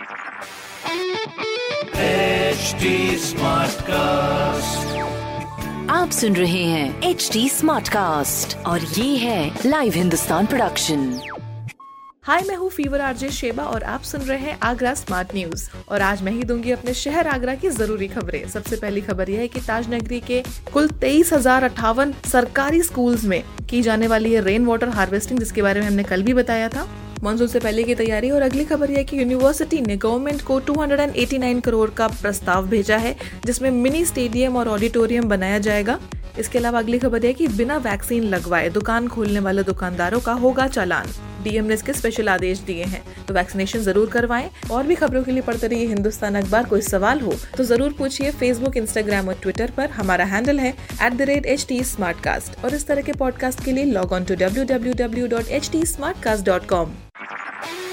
HD Smartcast. आप सुन रहे हैं एच डी स्मार्ट कास्ट और ये है लाइव हिंदुस्तान प्रोडक्शन हाय, मैं हूँ फीवर आरजे शेबा और आप सुन रहे हैं आगरा स्मार्ट न्यूज़ और आज मैं ही दूँगी अपने शहर आगरा की ज़रूरी खबरें। सबसे पहली खबर यह है कि ताज नगरी के कुल तेईस हज़ार अट्ठावन सरकारी स्कूल्स में की जाने वाली है रेन वाटर हार्वेस्टिंग जिसके बारे में हमने कल भी बताया था। मानसून से पहले की तैयारी और अगली खबर यह कि यूनिवर्सिटी ने गवर्नमेंट को 289 करोड़ का प्रस्ताव भेजा है, जिसमें मिनी स्टेडियम और ऑडिटोरियम बनाया जाएगा। इसके अलावा अगली खबर है कि बिना वैक्सीन लगवाए दुकान खोलने वाले दुकानदारों का होगा चालान। डीएम ने इसके स्पेशल आदेश दिए हैं तो वैक्सीनेशन ज़रूर करवाएँ। और भी खबरों के लिए पढ़ते रहिए हिंदुस्तान अखबार। कोई सवाल हो तो ज़रूर पूछिए फेसबुक इंस्टाग्राम और ट्विटर पर। हमारा हैंडल है एट और इस तरह के पॉडकास्ट के लिए लॉग ऑन टू डब्ल्यू